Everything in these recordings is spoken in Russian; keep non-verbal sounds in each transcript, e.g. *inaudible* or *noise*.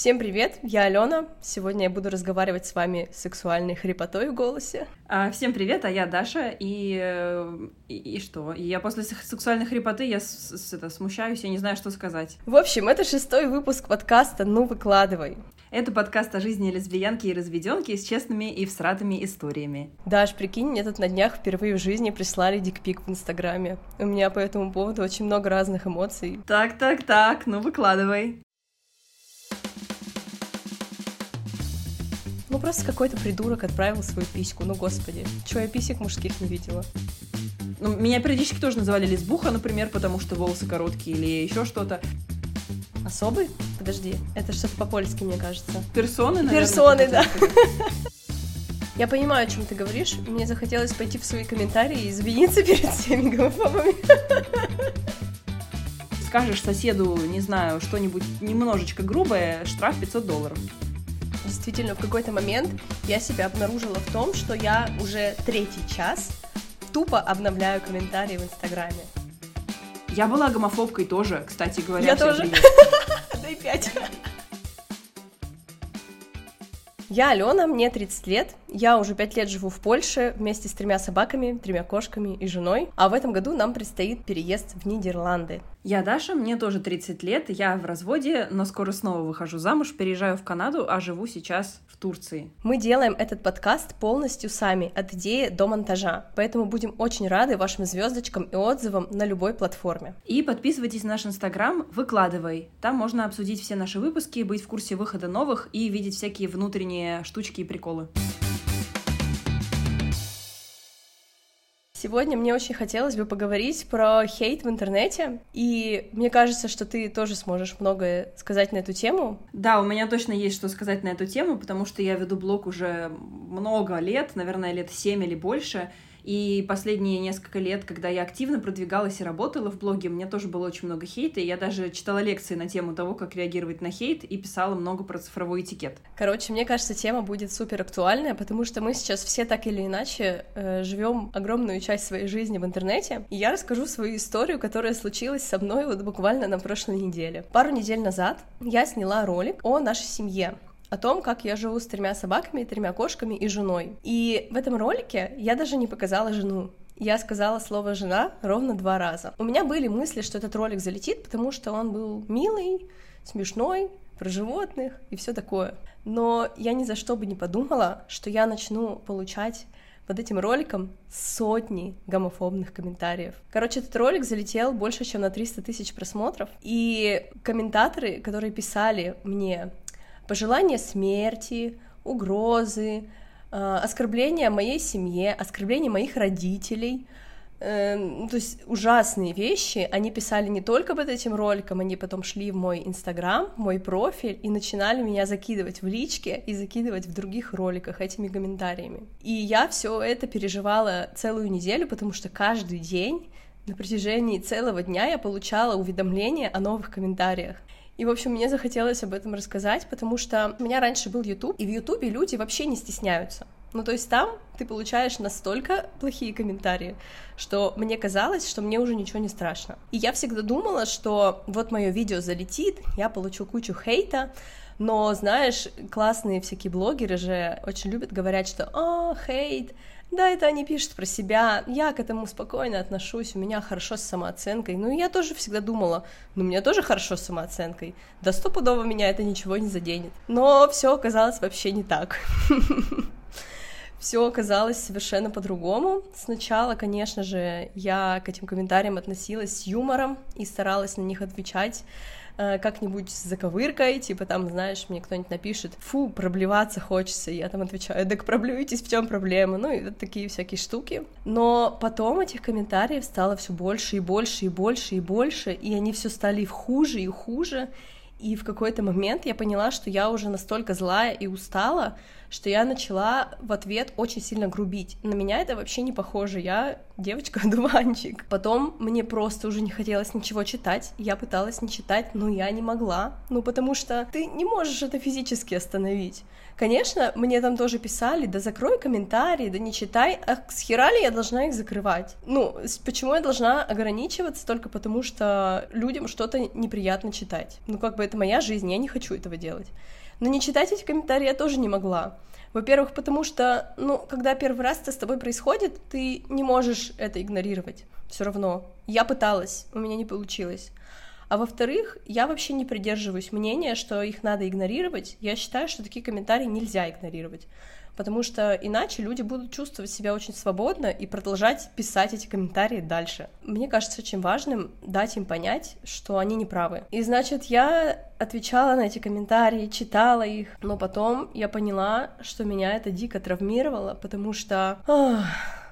Всем привет, я Алена. Сегодня я буду разговаривать с вами сексуальной хрипотой в голосе. А, всем привет, а я Даша, и, э, и, и что? И я после сексуальной хрипоты я с, с, это, смущаюсь, я не знаю, что сказать. В общем, это шестой выпуск подкаста «Ну, выкладывай». Это подкаст о жизни лесбиянки и разведенки с честными и всратыми историями. Даш, прикинь, мне тут на днях впервые в жизни прислали дикпик в Инстаграме. У меня по этому поводу очень много разных эмоций. Так, так, так, ну выкладывай. Ну просто какой-то придурок отправил свою письку, ну господи. Чё, я писек мужских не видела? Ну, меня периодически тоже называли лесбуха, например, потому что волосы короткие или еще что-то. Особый? Подожди, это что-то по-польски, мне кажется. Персоны, наверное. Персоны, да. Я понимаю, о чем ты говоришь. Мне захотелось пойти в свои комментарии и извиниться перед всеми гомофобами. Скажешь соседу, не знаю, что-нибудь немножечко грубое, штраф 500 долларов действительно в какой-то момент я себя обнаружила в том, что я уже третий час тупо обновляю комментарии в Инстаграме. Я была гомофобкой тоже, кстати говоря. Я тоже. *laughs* Дай пять. Я Алена, мне 30 лет, я уже пять лет живу в Польше вместе с тремя собаками, тремя кошками и женой, а в этом году нам предстоит переезд в Нидерланды. Я Даша, мне тоже 30 лет, я в разводе, но скоро снова выхожу замуж, переезжаю в Канаду, а живу сейчас в Турции. Мы делаем этот подкаст полностью сами, от идеи до монтажа, поэтому будем очень рады вашим звездочкам и отзывам на любой платформе. И подписывайтесь на наш инстаграм «Выкладывай», там можно обсудить все наши выпуски, быть в курсе выхода новых и видеть всякие внутренние штучки и приколы. Сегодня мне очень хотелось бы поговорить про хейт в интернете, и мне кажется, что ты тоже сможешь многое сказать на эту тему. Да, у меня точно есть что сказать на эту тему, потому что я веду блог уже много лет, наверное, лет семь или больше, и последние несколько лет, когда я активно продвигалась и работала в блоге, у меня тоже было очень много хейта, и я даже читала лекции на тему того, как реагировать на хейт, и писала много про цифровой этикет. Короче, мне кажется, тема будет супер актуальная, потому что мы сейчас все так или иначе э, живем огромную часть своей жизни в интернете, и я расскажу свою историю, которая случилась со мной вот буквально на прошлой неделе. Пару недель назад я сняла ролик о нашей семье о том, как я живу с тремя собаками, тремя кошками и женой. И в этом ролике я даже не показала жену. Я сказала слово «жена» ровно два раза. У меня были мысли, что этот ролик залетит, потому что он был милый, смешной, про животных и все такое. Но я ни за что бы не подумала, что я начну получать под этим роликом сотни гомофобных комментариев. Короче, этот ролик залетел больше, чем на 300 тысяч просмотров, и комментаторы, которые писали мне пожелания смерти, угрозы, э, оскорбления моей семье, оскорбления моих родителей. Э, то есть ужасные вещи. Они писали не только под этим роликом, они потом шли в мой инстаграм, в мой профиль и начинали меня закидывать в личке и закидывать в других роликах этими комментариями. И я все это переживала целую неделю, потому что каждый день на протяжении целого дня я получала уведомления о новых комментариях. И, в общем, мне захотелось об этом рассказать, потому что у меня раньше был YouTube, и в YouTube люди вообще не стесняются. Ну, то есть там ты получаешь настолько плохие комментарии, что мне казалось, что мне уже ничего не страшно. И я всегда думала, что вот мое видео залетит, я получу кучу хейта, но, знаешь, классные всякие блогеры же очень любят говорить, что «О, хейт, да, это они пишут про себя, я к этому спокойно отношусь, у меня хорошо с самооценкой. Ну, я тоже всегда думала, ну, у меня тоже хорошо с самооценкой, да стопудово меня это ничего не заденет. Но все оказалось вообще не так. *laughs* Все оказалось совершенно по-другому. Сначала, конечно же, я к этим комментариям относилась с юмором и старалась на них отвечать Э, как-нибудь заковыркой, типа там, знаешь, мне кто-нибудь напишет, фу, проблеваться хочется, я там отвечаю, так проблюйтесь, в чем проблема, ну и вот такие всякие штуки. Но потом этих комментариев стало все больше и больше и больше и больше, и они все стали хуже и хуже, и в какой-то момент я поняла, что я уже настолько злая и устала, что я начала в ответ очень сильно грубить. На меня это вообще не похоже. Я девочка-дуванчик. *laughs* Потом мне просто уже не хотелось ничего читать. Я пыталась не читать, но я не могла. Ну, потому что ты не можешь это физически остановить. Конечно, мне там тоже писали, да закрой комментарии, да не читай, а с хера ли я должна их закрывать? Ну, почему я должна ограничиваться только потому, что людям что-то неприятно читать? Ну, как бы это моя жизнь, я не хочу этого делать. Но не читать эти комментарии я тоже не могла. Во-первых, потому что, ну, когда первый раз это с тобой происходит, ты не можешь это игнорировать. Все равно. Я пыталась, у меня не получилось. А во-вторых, я вообще не придерживаюсь мнения, что их надо игнорировать. Я считаю, что такие комментарии нельзя игнорировать потому что иначе люди будут чувствовать себя очень свободно и продолжать писать эти комментарии дальше. Мне кажется очень важным дать им понять, что они не правы. И значит, я отвечала на эти комментарии, читала их, но потом я поняла, что меня это дико травмировало, потому что, ах,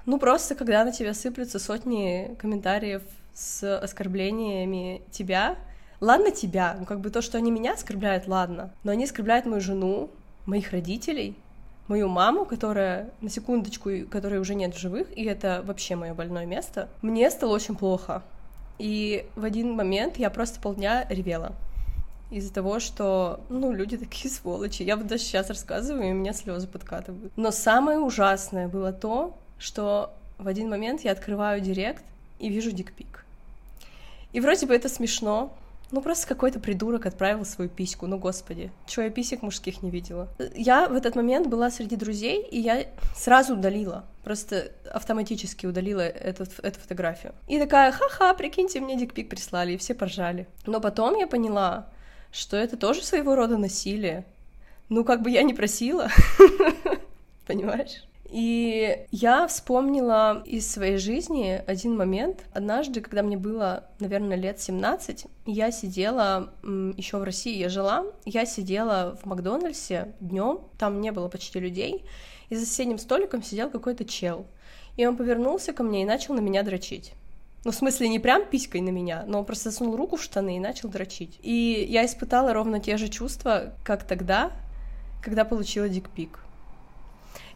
ну просто когда на тебя сыплются сотни комментариев с оскорблениями тебя, Ладно тебя, ну как бы то, что они меня оскорбляют, ладно, но они оскорбляют мою жену, моих родителей, мою маму, которая, на секундочку, которой уже нет в живых, и это вообще мое больное место, мне стало очень плохо. И в один момент я просто полдня ревела из-за того, что, ну, люди *laughs* такие сволочи. Я вот даже сейчас рассказываю, и у меня слезы подкатывают. Но самое ужасное было то, что в один момент я открываю директ и вижу дикпик. И вроде бы это смешно, ну, просто какой-то придурок отправил свою письку, ну, господи, чего я писек мужских не видела. Я в этот момент была среди друзей, и я сразу удалила, просто автоматически удалила этот, эту фотографию. И такая, ха-ха, прикиньте, мне дикпик прислали, и все поржали. Но потом я поняла, что это тоже своего рода насилие. Ну, как бы я не просила, *laughs* понимаешь? И я вспомнила из своей жизни один момент. Однажды, когда мне было, наверное, лет 17, я сидела еще в России, я жила, я сидела в Макдональдсе днем, там не было почти людей, и за соседним столиком сидел какой-то чел. И он повернулся ко мне и начал на меня дрочить. Ну, в смысле, не прям писькой на меня, но он просто засунул руку в штаны и начал дрочить. И я испытала ровно те же чувства, как тогда, когда получила дикпик.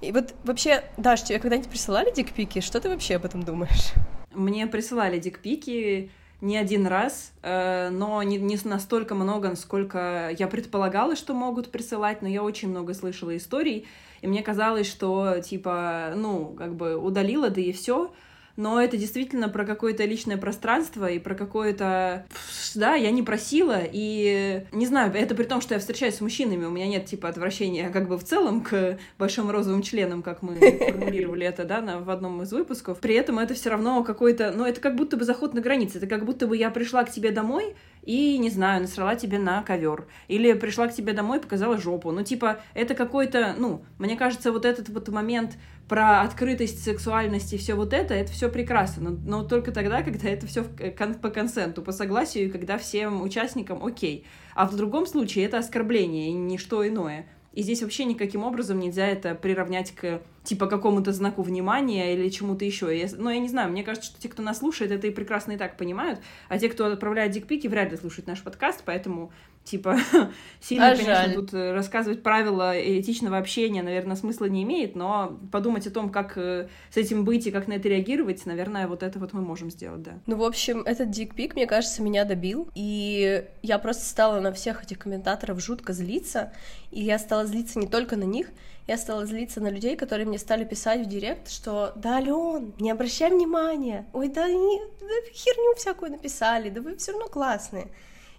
И вот вообще, Даш, тебе когда-нибудь присылали дикпики? Что ты вообще об этом думаешь? Мне присылали дикпики не один раз, э, но не, не настолько много, сколько я предполагала, что могут присылать, но я очень много слышала историй, и мне казалось, что, типа, ну, как бы удалила, да и все но это действительно про какое-то личное пространство и про какое-то... Да, я не просила, и не знаю, это при том, что я встречаюсь с мужчинами, у меня нет, типа, отвращения как бы в целом к большим розовым членам, как мы *laughs* формулировали это, да, на, в одном из выпусков. При этом это все равно какой-то, ну, это как будто бы заход на границе, это как будто бы я пришла к тебе домой, и, не знаю, насрала тебе на ковер. Или пришла к тебе домой и показала жопу. Ну, типа, это какой-то, ну, мне кажется, вот этот вот момент про открытость, сексуальность и все вот это, это все прекрасно, но, но только тогда, когда это все по консенту, по согласию, и когда всем участникам окей. А в другом случае это оскорбление и ничто иное. И здесь вообще никаким образом нельзя это приравнять к типа какому-то знаку внимания или чему-то еще. Я, но я не знаю, мне кажется, что те, кто нас слушает, это и прекрасно и так понимают, а те, кто отправляет дикпики, вряд ли слушают наш подкаст, поэтому Типа, *laughs* сильно, а конечно, жаль. тут э, рассказывать правила этичного общения, наверное, смысла не имеет, но подумать о том, как э, с этим быть и как на это реагировать, наверное, вот это вот мы можем сделать, да. Ну, в общем, этот дикпик, мне кажется, меня добил, и я просто стала на всех этих комментаторов жутко злиться, и я стала злиться не только на них, я стала злиться на людей, которые мне стали писать в директ, что «Да, Ален, не обращай внимания, ой, да, не, да херню всякую написали, да вы все равно классные».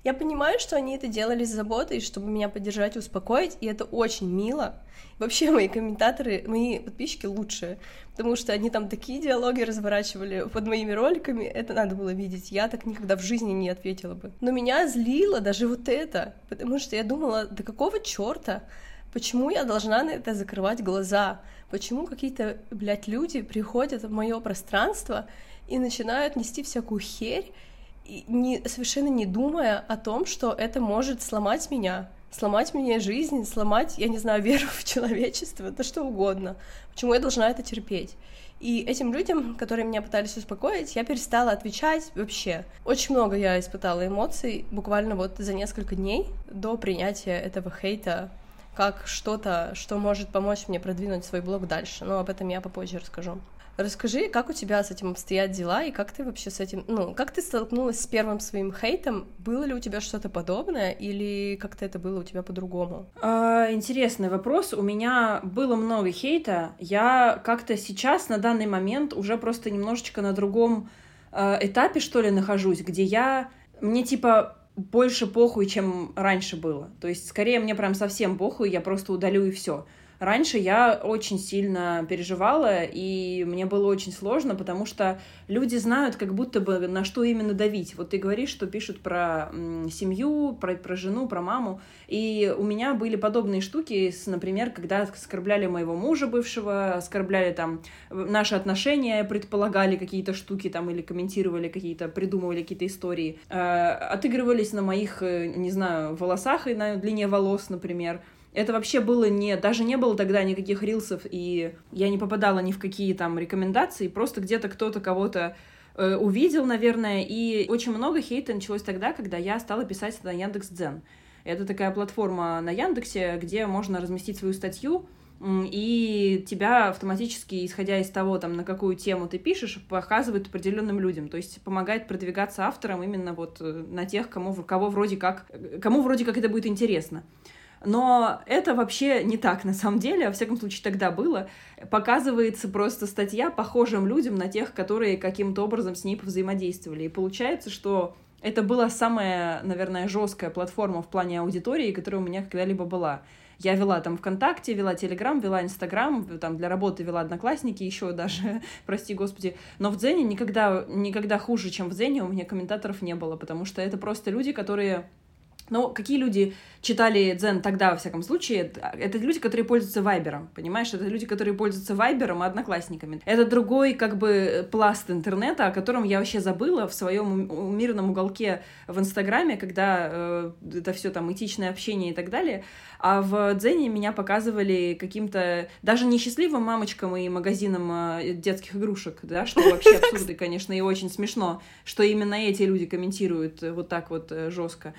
Я понимаю, что они это делали с заботой, чтобы меня поддержать и успокоить, и это очень мило. Вообще мои комментаторы, мои подписчики лучшие, потому что они там такие диалоги разворачивали под моими роликами, это надо было видеть, я так никогда в жизни не ответила бы. Но меня злило даже вот это, потому что я думала, да какого черта, почему я должна на это закрывать глаза, почему какие-то, блядь, люди приходят в мое пространство и начинают нести всякую херь, не, совершенно не думая о том, что это может сломать меня, сломать мне жизнь, сломать, я не знаю, *laughs* веру в человечество, да что угодно. Почему я должна это терпеть? И этим людям, которые меня пытались успокоить, я перестала отвечать вообще. Очень много я испытала эмоций буквально вот за несколько дней до принятия этого хейта как что-то, что может помочь мне продвинуть свой блог дальше. Но об этом я попозже расскажу. Расскажи, как у тебя с этим обстоят дела, и как ты вообще с этим, ну, как ты столкнулась с первым своим хейтом? Было ли у тебя что-то подобное, или как-то это было у тебя по-другому? А, интересный вопрос. У меня было много хейта. Я как-то сейчас, на данный момент, уже просто немножечко на другом э, этапе, что ли, нахожусь, где я... Мне, типа, больше похуй, чем раньше было. То есть, скорее, мне прям совсем похуй, я просто удалю и все. Раньше я очень сильно переживала, и мне было очень сложно, потому что люди знают как будто бы на что именно давить. Вот ты говоришь, что пишут про семью, про, про жену, про маму, и у меня были подобные штуки, с, например, когда оскорбляли моего мужа бывшего, оскорбляли там наши отношения, предполагали какие-то штуки там или комментировали какие-то, придумывали какие-то истории, э, отыгрывались на моих, э, не знаю, волосах и на длине волос, например, это вообще было не... Даже не было тогда никаких рилсов, и я не попадала ни в какие там рекомендации, просто где-то кто-то кого-то э, увидел, наверное, и очень много хейта началось тогда, когда я стала писать на Яндекс.Дзен. Это такая платформа на Яндексе, где можно разместить свою статью, и тебя автоматически, исходя из того, там, на какую тему ты пишешь, показывает определенным людям, то есть помогает продвигаться авторам именно вот э, на тех, кому, кого вроде как, кому вроде как это будет интересно. Но это вообще не так на самом деле, во всяком случае тогда было. Показывается просто статья похожим людям на тех, которые каким-то образом с ней взаимодействовали. И получается, что это была самая, наверное, жесткая платформа в плане аудитории, которая у меня когда-либо была. Я вела там ВКонтакте, вела Телеграм, вела Инстаграм, там для работы вела Одноклассники еще даже, *laughs* прости господи. Но в Дзене никогда, никогда хуже, чем в Дзене у меня комментаторов не было, потому что это просто люди, которые но какие люди читали Дзен тогда, во всяком случае, это люди, которые пользуются Вайбером, понимаешь? Это люди, которые пользуются Вайбером и Одноклассниками. Это другой, как бы, пласт интернета, о котором я вообще забыла в своем мирном уголке в Инстаграме, когда э, это все там этичное общение и так далее. А в Дзене меня показывали каким-то даже несчастливым мамочкам и магазинам э, детских игрушек, да, что *laughs* вообще абсурды, конечно, и очень смешно, что именно эти люди комментируют вот так вот э, жестко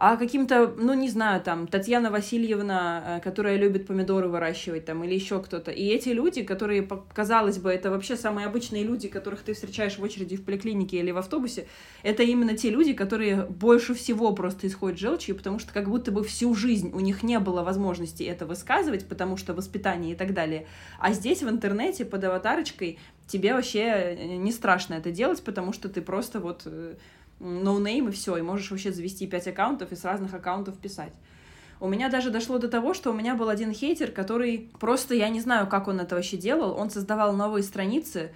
а каким-то, ну, не знаю, там, Татьяна Васильевна, э, которая любит помидоры выращивать, там, или еще кто-то. И эти люди, которые, казалось бы, это вообще самые обычные люди, которых ты встречаешь в очереди в поликлинике или в автобусе, это именно те люди, которые больше всего просто исходят желчью, потому что как будто бы всю жизнь у них не было возможности это высказывать, потому что воспитание и так далее. А здесь в интернете под аватарочкой тебе вообще э, не страшно это делать, потому что ты просто вот э, ноунейм и все, и можешь вообще завести 5 аккаунтов и с разных аккаунтов писать. У меня даже дошло до того, что у меня был один хейтер, который просто, я не знаю, как он это вообще делал, он создавал новые страницы,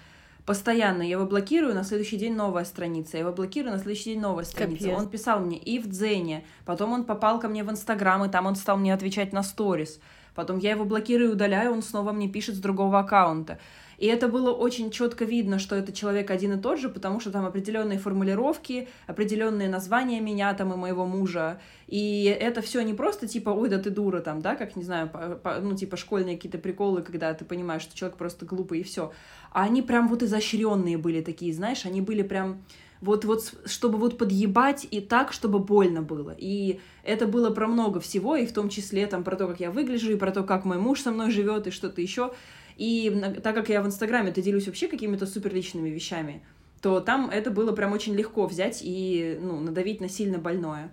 постоянно. Я его блокирую, на следующий день новая страница. Я его блокирую, на следующий день новая страница. Капец. Он писал мне и в Дзене, потом он попал ко мне в Инстаграм, и там он стал мне отвечать на сторис. Потом я его блокирую и удаляю, он снова мне пишет с другого аккаунта. И это было очень четко видно, что это человек один и тот же, потому что там определенные формулировки, определенные названия меня там и моего мужа. И это все не просто типа, ой, да ты дура там, да, как, не знаю, по, по, ну, типа школьные какие-то приколы, когда ты понимаешь, что человек просто глупый и все. А они прям вот изощренные были такие, знаешь, они были прям вот, вот, чтобы вот подъебать и так, чтобы больно было. И это было про много всего, и в том числе там про то, как я выгляжу, и про то, как мой муж со мной живет, и что-то еще. И так как я в Инстаграме-то делюсь вообще какими-то суперличными вещами, то там это было прям очень легко взять и, ну, надавить на сильно больное.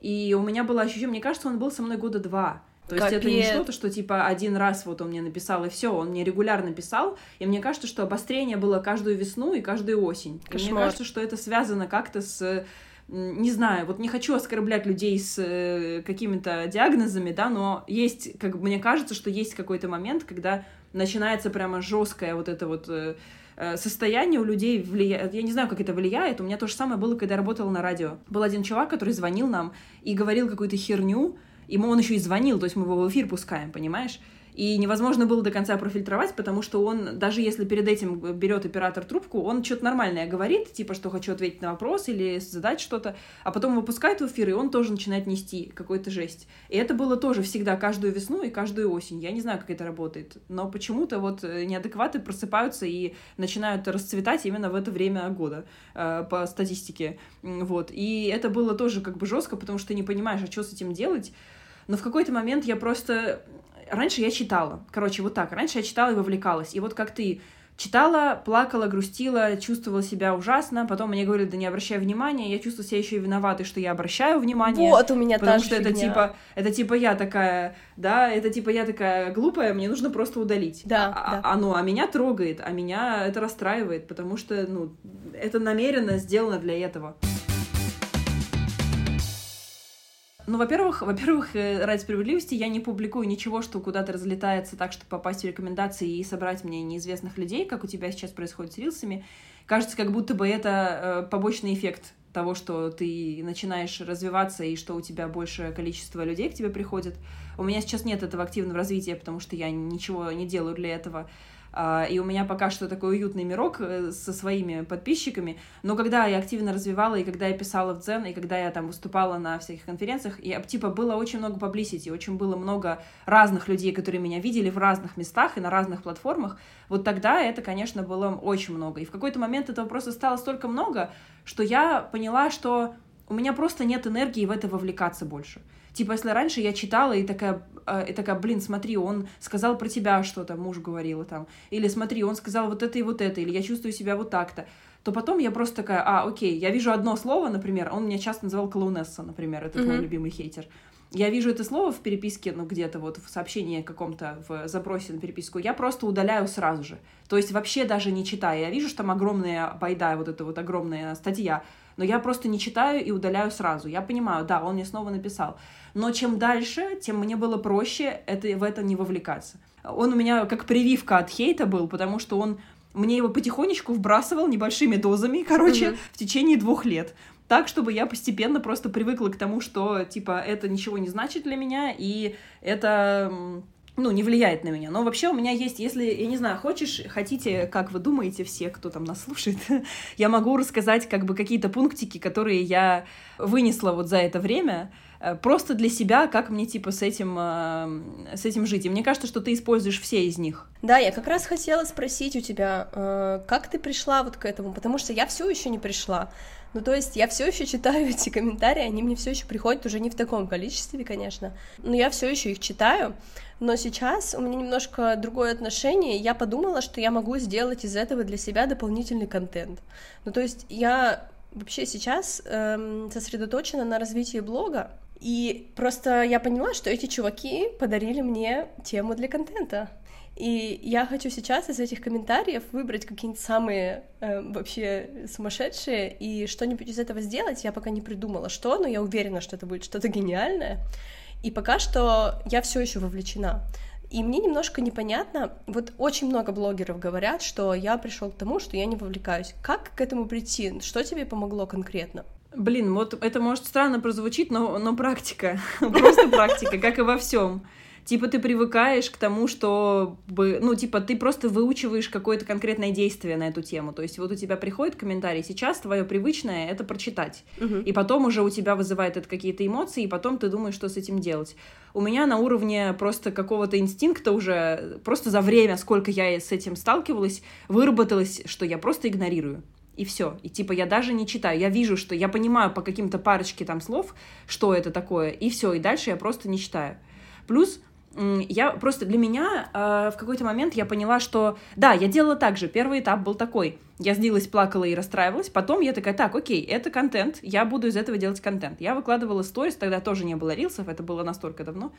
И у меня было ощущение, мне кажется, он был со мной года два. То Капец. есть это не что-то, что типа один раз вот он мне написал и все, он мне регулярно писал, и мне кажется, что обострение было каждую весну и каждую осень. И мне кажется, что это связано как-то с не знаю, вот не хочу оскорблять людей с э, какими-то диагнозами, да, но есть, как мне кажется, что есть какой-то момент, когда начинается прямо жесткое вот это вот э, э, состояние у людей влияет. Я не знаю, как это влияет. У меня то же самое было, когда я работала на радио. Был один чувак, который звонил нам и говорил какую-то херню. Ему он еще и звонил, то есть мы его в эфир пускаем, понимаешь? И невозможно было до конца профильтровать, потому что он, даже если перед этим берет оператор трубку, он что-то нормальное говорит, типа, что хочу ответить на вопрос или задать что-то, а потом выпускает в эфир, и он тоже начинает нести какой-то жесть. И это было тоже всегда каждую весну и каждую осень. Я не знаю, как это работает, но почему-то вот э, неадекваты просыпаются и начинают расцветать именно в это время года э, по статистике. Вот. И это было тоже как бы жестко, потому что ты не понимаешь, а что с этим делать. Но в какой-то момент я просто раньше я читала. Короче, вот так. Раньше я читала и вовлекалась. И вот как ты Читала, плакала, грустила, чувствовала себя ужасно. Потом мне говорили, да не обращай внимания. Я чувствовала себя еще и виноватой, что я обращаю внимание. Вот, у меня Потому та что же это фигня. типа, это типа я такая, да, это типа я такая глупая, мне нужно просто удалить. Да, а, да. а, ну, а меня трогает, а меня это расстраивает, потому что, ну, это намеренно сделано для этого. Ну, во-первых, *laughs* во-первых, э, ради справедливости я не публикую ничего, что куда-то разлетается так, чтобы попасть в рекомендации и собрать мне неизвестных людей, как у тебя сейчас происходит с рилсами. Кажется, как будто бы это э, побочный эффект того, что ты начинаешь развиваться и что у тебя большее количество людей к тебе приходит. У меня сейчас нет этого активного развития, потому что я ничего не делаю для этого. А, И у меня пока что такой уютный мирок э, со своими подписчиками. Но когда я активно развивала, и когда я писала в Дзен, и когда я там выступала на всяких конференциях, и типа было очень много publicity, очень было много разных людей, которые меня видели в разных местах и на разных платформах. Вот тогда это, конечно, было очень много. И в какой-то момент этого просто стало столько много, что я поняла, что у меня просто нет энергии в это вовлекаться больше. Типа, если раньше я читала и такая, э, и такая, блин, смотри, он сказал про тебя что-то, муж говорил там, или смотри, он сказал вот это и вот это, или я чувствую себя вот так-то, то потом я просто такая, а, окей, я вижу одно слово, например, он меня часто называл клоунесса, например, это мой Мгм. любимый хейтер. Я вижу это слово в переписке, ну, где-то вот в сообщении каком-то, в запросе на переписку, я просто удаляю сразу же. То есть вообще даже не читая. Я вижу, что там огромная байда, вот эта вот огромная статья, но я просто не читаю и удаляю сразу. Я понимаю, да, он мне снова написал. Но чем дальше, тем мне было проще это, в это не вовлекаться. Он у меня как прививка от хейта был, потому что он мне его потихонечку вбрасывал небольшими дозами, короче, Мгм. в течение двух лет. Так, чтобы я постепенно просто привыкла к тому, что, типа, это ничего не значит для меня, и это, ну, не влияет на меня. Но вообще у меня есть, если, я не знаю, хочешь, хотите, как вы думаете, все, кто там нас слушает, *laughs* я могу рассказать, как бы, какие-то пунктики, которые я вынесла вот за это время, э, просто для себя, как мне, типа, с этим, э, с этим жить. И мне кажется, что ты используешь все из них. Да, я как раз хотела спросить у тебя, э, как ты пришла вот к этому, потому что я все еще не пришла. Ну, то есть я все еще читаю *laughs* эти комментарии, они мне все еще приходят уже не в таком количестве, конечно, но я все еще их читаю. Но сейчас у меня немножко другое отношение. Я подумала, что я могу сделать из этого для себя дополнительный контент. Ну, то есть я вообще сейчас эм, сосредоточена на развитии блога, и просто я поняла, что эти чуваки подарили мне тему для контента. И я хочу сейчас из этих комментариев выбрать какие-нибудь самые э, вообще сумасшедшие и что-нибудь из этого сделать. Я пока не придумала, что, но я уверена, что это будет что-то гениальное. И пока что я все еще вовлечена. И мне немножко непонятно, вот очень много блогеров говорят, что я пришел к тому, что я не вовлекаюсь. Как к этому прийти? Что тебе помогло конкретно? Блин, вот это может странно прозвучит, но, но практика. *laughs* Просто практика, как и во всем. Типа ты привыкаешь к тому, что, ну, типа ты просто выучиваешь какое-то конкретное действие на эту тему. То есть вот у тебя приходит комментарий, сейчас твое привычное — это прочитать. Мгм. И потом уже у тебя вызывает это какие-то эмоции, и потом ты думаешь, что с этим делать. У меня на уровне просто какого-то инстинкта уже, просто за время, сколько я с этим сталкивалась, выработалось, что я просто игнорирую. И все. И типа я даже не читаю. Я вижу, что я понимаю по каким-то парочке там слов, что это такое, и все. И дальше я просто не читаю. Плюс я просто для меня э, в какой-то момент я поняла, что да, я делала так же. Первый этап был такой. Я злилась, плакала и расстраивалась. Потом я такая, так, окей, это контент, я буду из этого делать контент. Я выкладывала сторис, тогда тоже не было рилсов, это было настолько давно.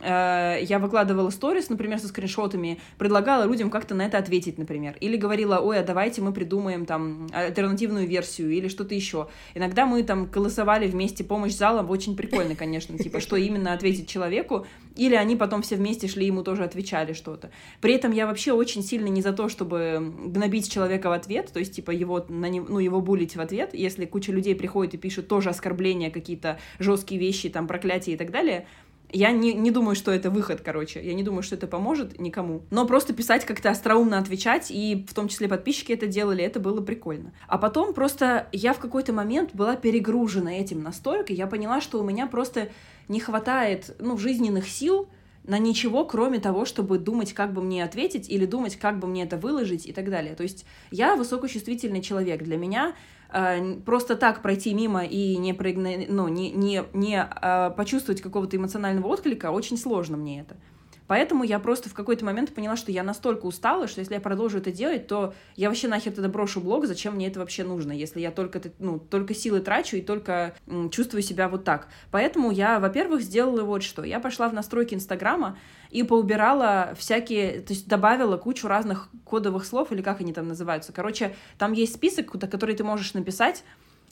Э, Я выкладывала сторис, например, со скриншотами, предлагала людям как-то на это ответить, например. Или говорила, ой, а давайте мы придумаем там альтернативную версию или что-то еще. Иногда мы там голосовали вместе помощь залом, очень прикольно, конечно, типа, что именно ответить человеку. Или они потом все вместе шли, ему тоже отвечали что-то. При этом я вообще очень сильно не за то, чтобы гнобить человека в ответ, то есть, типа, его, на не- ну, его булить в ответ. Если куча людей приходит и пишет тоже оскорбления, какие-то жесткие вещи, там, проклятия и так далее, я не, не думаю, что это выход, короче. Я не думаю, что это поможет никому. Но просто писать как-то остроумно отвечать, и в том числе подписчики это делали, это было прикольно. А потом просто я в какой-то момент была перегружена этим настолько, я поняла, что у меня просто не хватает, ну, жизненных сил на ничего, кроме того, чтобы думать, как бы мне ответить, или думать, как бы мне это выложить и так далее. То есть я высокочувствительный человек. Для меня просто так пройти мимо и не, проигно- ну, не, не, не э, почувствовать какого-то эмоционального отклика очень сложно мне это. Поэтому я просто в какой-то момент поняла, что я настолько устала, что если я продолжу это делать, то я вообще нахер тогда брошу блог, зачем мне это вообще нужно, если я только, ну, только силы трачу и только чувствую себя вот так. Поэтому я, во-первых, сделала вот что. Я пошла в настройки Инстаграма и поубирала всякие, то есть добавила кучу разных кодовых слов, или как они там называются. Короче, там есть список, который ты можешь написать,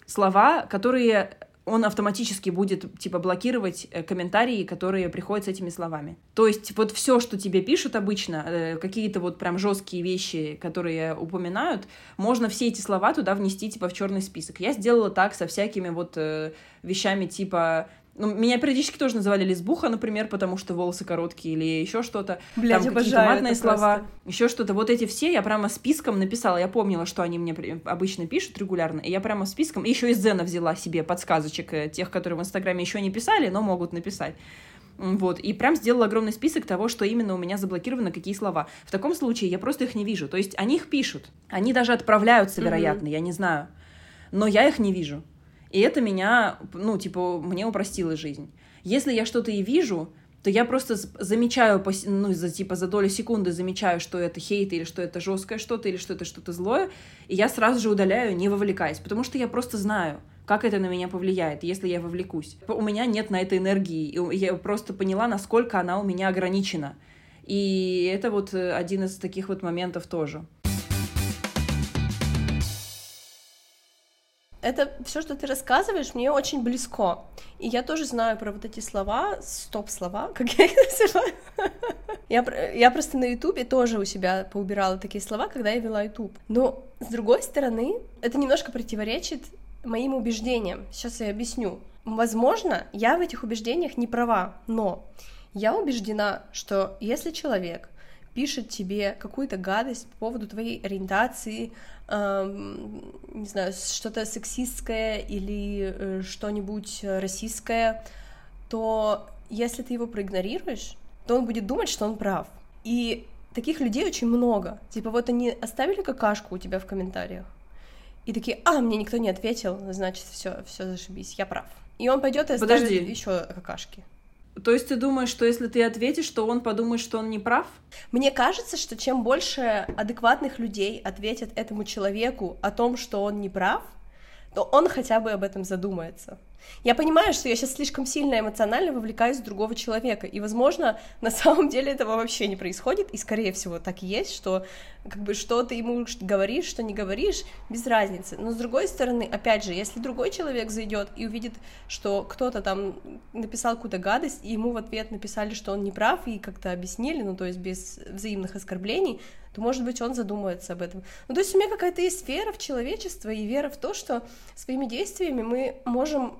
слова, которые он автоматически будет, типа, блокировать э, комментарии, которые приходят с этими словами. То есть вот все, что тебе пишут обычно, э, какие-то вот прям жесткие вещи, которые упоминают, можно все эти слова туда внести, типа, в черный список. Я сделала так со всякими вот э, вещами, типа, ну, меня периодически тоже называли лесбуха, например, потому что волосы короткие или еще что-то. Блядь, Там какие-то матные слова, еще что-то. Вот эти все я прямо списком написала. Я помнила, что они мне обычно пишут регулярно, и я прямо списком еще из Зена взяла себе подсказочек э, тех, которые в Инстаграме еще не писали, но могут написать. Вот, и прям сделала огромный список того, что именно у меня заблокировано, какие слова. В таком случае я просто их не вижу. То есть они их пишут, они даже отправляются, вероятно, mm-hmm. я не знаю. Но я их не вижу. И это меня, ну, типа, мне упростило жизнь. Если я что-то и вижу, то я просто замечаю, ну, за, типа, за долю секунды замечаю, что это хейт, или что это жесткое что-то, или что это что-то злое, и я сразу же удаляю, не вовлекаясь, потому что я просто знаю, как это на меня повлияет, если я вовлекусь. У меня нет на это энергии, и я просто поняла, насколько она у меня ограничена. И это вот э, один из таких вот моментов тоже. Это все, что ты рассказываешь, мне очень близко. И я тоже знаю про вот эти слова, стоп-слова, *laughs* как я их называю. я, я просто на Ютубе тоже у себя поубирала такие слова, когда я вела Ютуб. Но, с другой стороны, это немножко противоречит моим убеждениям. Сейчас я объясню. Возможно, я в этих убеждениях не права, но я убеждена, что если человек пишет тебе какую-то гадость по поводу твоей ориентации, эм, не знаю, что-то сексистское или э, что-нибудь российское, то если ты его проигнорируешь, то он будет думать, что он прав. И таких людей очень много. Типа вот они оставили какашку у тебя в комментариях, и такие, а, мне никто не ответил, значит, все, все зашибись, я прав. И он пойдет и оставит Подожди. еще какашки. То есть ты думаешь, что если ты ответишь, то он подумает, что он не прав? Мне кажется, что чем больше адекватных людей ответят этому человеку о том, что он не прав, то он хотя бы об этом задумается. Я понимаю, что я сейчас слишком сильно эмоционально вовлекаюсь в другого человека, и, возможно, на самом деле этого вообще не происходит, и, скорее всего, так и есть, что как бы что ты ему говоришь, что не говоришь, без разницы. Но, с другой стороны, опять же, если другой человек зайдет и увидит, что кто-то там написал какую-то гадость, и ему в ответ написали, что он не прав, и как-то объяснили, ну, то есть без взаимных оскорблений, то, может быть, он задумается об этом. Ну, то есть у меня какая-то есть вера в человечество и вера в то, что своими действиями мы можем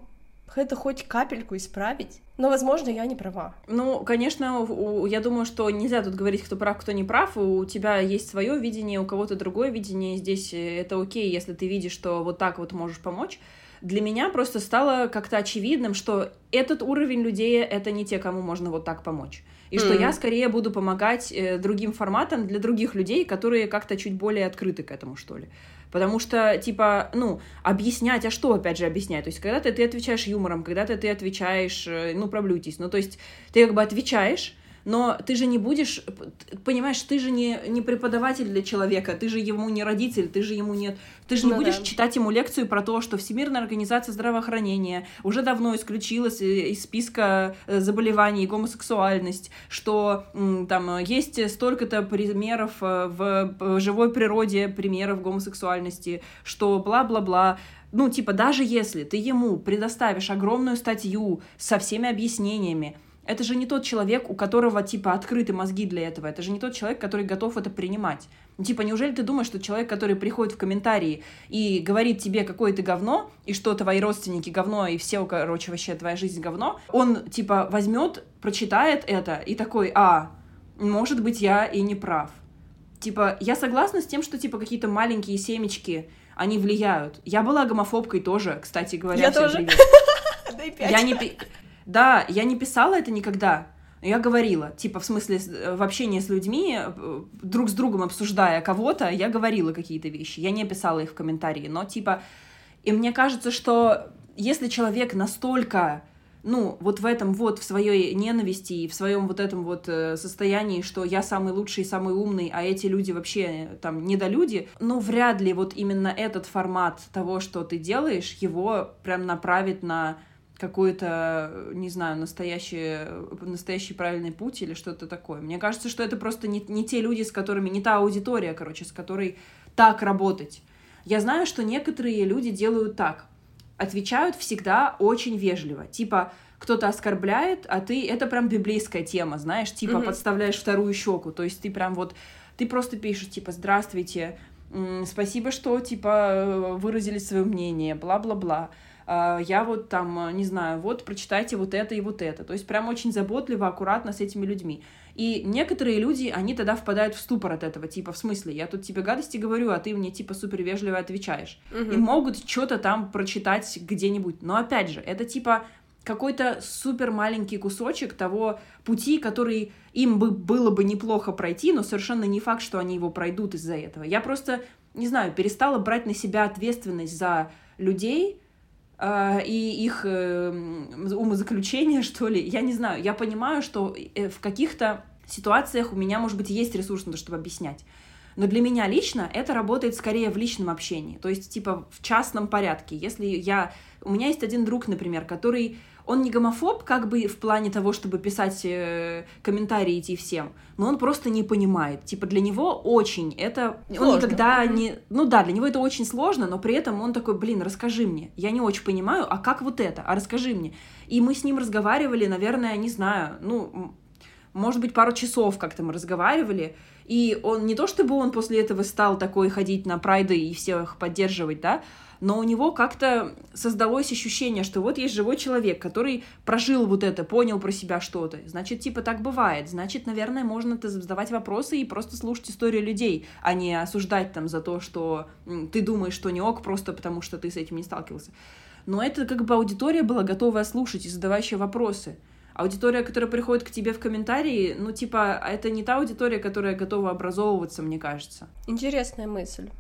это хоть капельку исправить. Но, возможно, я не права. Ну, конечно, я думаю, что нельзя тут говорить, кто прав, кто не прав. У тебя есть свое видение, у кого-то другое видение. Здесь э, это окей, если ты видишь, что вот так вот можешь помочь. Для меня просто стало как-то очевидным, что этот уровень людей — это не те, кому можно вот так помочь. И mm. что я скорее буду помогать э, другим форматам для других людей, которые как-то чуть более открыты к этому, что ли. Потому что, типа, ну, объяснять, а что, опять же, объяснять? То есть, когда-то ты отвечаешь юмором, когда-то ты отвечаешь, э, ну, проблюйтесь. Ну, то есть, ты как бы отвечаешь, но ты же не будешь, понимаешь, ты же не, не преподаватель для человека, ты же ему не родитель, ты же ему не... Ты же не ну, будешь да. читать ему лекцию про то, что Всемирная организация здравоохранения уже давно исключила из списка э, заболеваний гомосексуальность, что там есть столько-то примеров э, в живой природе, примеров гомосексуальности, что бла-бла-бла ну, типа, даже если ты ему предоставишь огромную статью со всеми объяснениями, это же не тот человек, у которого, типа, открыты мозги для этого. Это же не тот человек, который готов это принимать. Ну, типа, неужели ты думаешь, что человек, который приходит в комментарии и говорит тебе, какое ты говно, и что твои родственники говно, и все, короче, вообще твоя жизнь говно, он, типа, возьмет, прочитает это и такой, а, может быть, я и не прав. Типа, я согласна с тем, что, типа, какие-то маленькие семечки, они влияют. Я была гомофобкой тоже, кстати говоря. Я тоже. *laughs* Я не... Да, я не писала это никогда. Я говорила, типа, в смысле, э, в общении с людьми, э, друг с другом обсуждая кого-то, я говорила какие-то вещи. Я не писала их в комментарии, но, типа, и мне кажется, что если человек настолько ну, вот в этом вот, в своей ненависти и в своем вот этом вот э, состоянии, что я самый лучший, самый умный, а эти люди вообще э, там недолюди, ну, вряд ли вот именно этот формат того, что ты делаешь, его прям направит на какой-то, не знаю, настоящий, настоящий правильный путь или что-то такое. Мне кажется, что это просто не, не те люди, с которыми, не та аудитория, короче, с которой так работать. Я знаю, что некоторые люди делают так. Отвечают всегда очень вежливо. Типа, кто-то оскорбляет, а ты... Это прям библейская тема, знаешь, типа mm-hmm. подставляешь вторую щеку. То есть ты прям вот... Ты просто пишешь, типа, здравствуйте, спасибо, что, типа, выразили свое мнение, бла-бла-бла. А, я вот там, не знаю, вот прочитайте вот это и вот это. То есть прям очень заботливо, аккуратно с этими людьми. И некоторые люди, они тогда впадают в ступор от этого, типа, в смысле, я тут тебе гадости говорю, а ты мне, типа, супер вежливо отвечаешь. Угу. И могут что-то там прочитать где-нибудь. Но, опять же, это, типа, какой-то супер маленький кусочек того пути, который им бы было бы неплохо пройти, но совершенно не факт, что они его пройдут из-за этого. Я просто, не знаю, перестала брать на себя ответственность за людей, а, и их э, умозаключения, *laughs* что ли. Я не знаю, я понимаю, что э, в каких-то ситуациях у меня, может быть, есть ресурс на то, чтобы объяснять. Но для меня лично это работает скорее в личном общении, то есть типа в частном порядке. Если я... У меня есть один друг, например, который он не гомофоб, как бы в плане того, чтобы писать э, комментарии идти всем, но он просто не понимает. Типа для него очень это... Сложно. Он никогда не... Ну да, для него это очень сложно, но при этом он такой, блин, расскажи мне. Я не очень понимаю, а как вот это? А расскажи мне. И мы с ним разговаривали, наверное, не знаю, ну, может быть, пару часов как-то мы разговаривали, и он не то чтобы он после этого стал такой ходить на прайды и всех поддерживать, да, но у него как-то создалось ощущение, что вот есть живой человек, который прожил вот это, понял про себя что-то. Значит, типа так бывает. Значит, наверное, можно задавать вопросы и просто слушать историю людей, а не осуждать там за то, что ты думаешь, что не ок, просто потому что ты с этим не сталкивался. Но это как бы аудитория была готовая слушать и задавающая вопросы. Аудитория, которая приходит к тебе в комментарии, ну, типа, это не та аудитория, которая готова образовываться, мне кажется. Интересная мысль.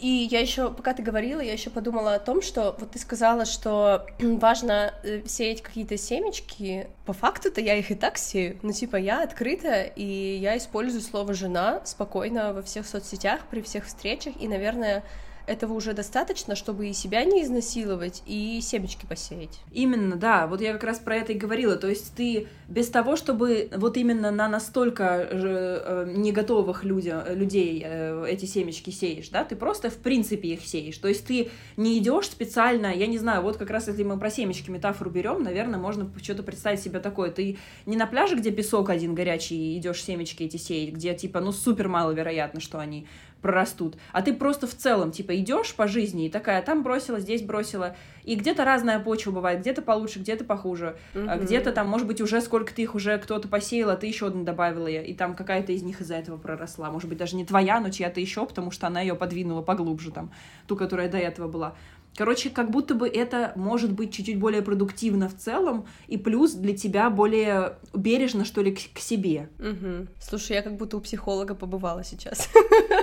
И я еще, пока ты говорила, я еще подумала о том, что вот ты сказала, что *clears throat* важно э, сеять какие-то семечки. По факту-то я их и так сею. Ну, типа, я открыта, и я использую слово жена спокойно во всех соцсетях, при всех встречах, и, наверное, этого уже достаточно, чтобы и себя не изнасиловать, и семечки посеять. Именно, да, вот я как раз про это и говорила, то есть ты без того, чтобы вот именно на настолько э, не готовых людя, людей э, эти семечки сеешь, да, ты просто в принципе их сеешь, то есть ты не идешь специально, я не знаю, вот как раз если мы про семечки метафору берем, наверное, можно что-то представить себе такое, ты не на пляже, где песок один горячий, идешь семечки эти сеять, где типа, ну супер маловероятно, что они прорастут, а ты просто в целом, типа, идешь по жизни и такая, там бросила, здесь бросила, и где-то разная почва бывает, где-то получше, где-то похуже, mm-hmm. где-то там, может быть, уже сколько ты их уже кто-то посеял, а ты еще одну добавила, и там какая-то из них из-за этого проросла, может быть, даже не твоя, но чья-то еще, потому что она ее подвинула поглубже, там, ту, которая до этого была. Короче, как будто бы это может быть чуть-чуть более продуктивно в целом, и плюс для тебя более бережно, что ли, к, к себе. Угу. Слушай, я как будто у психолога побывала сейчас.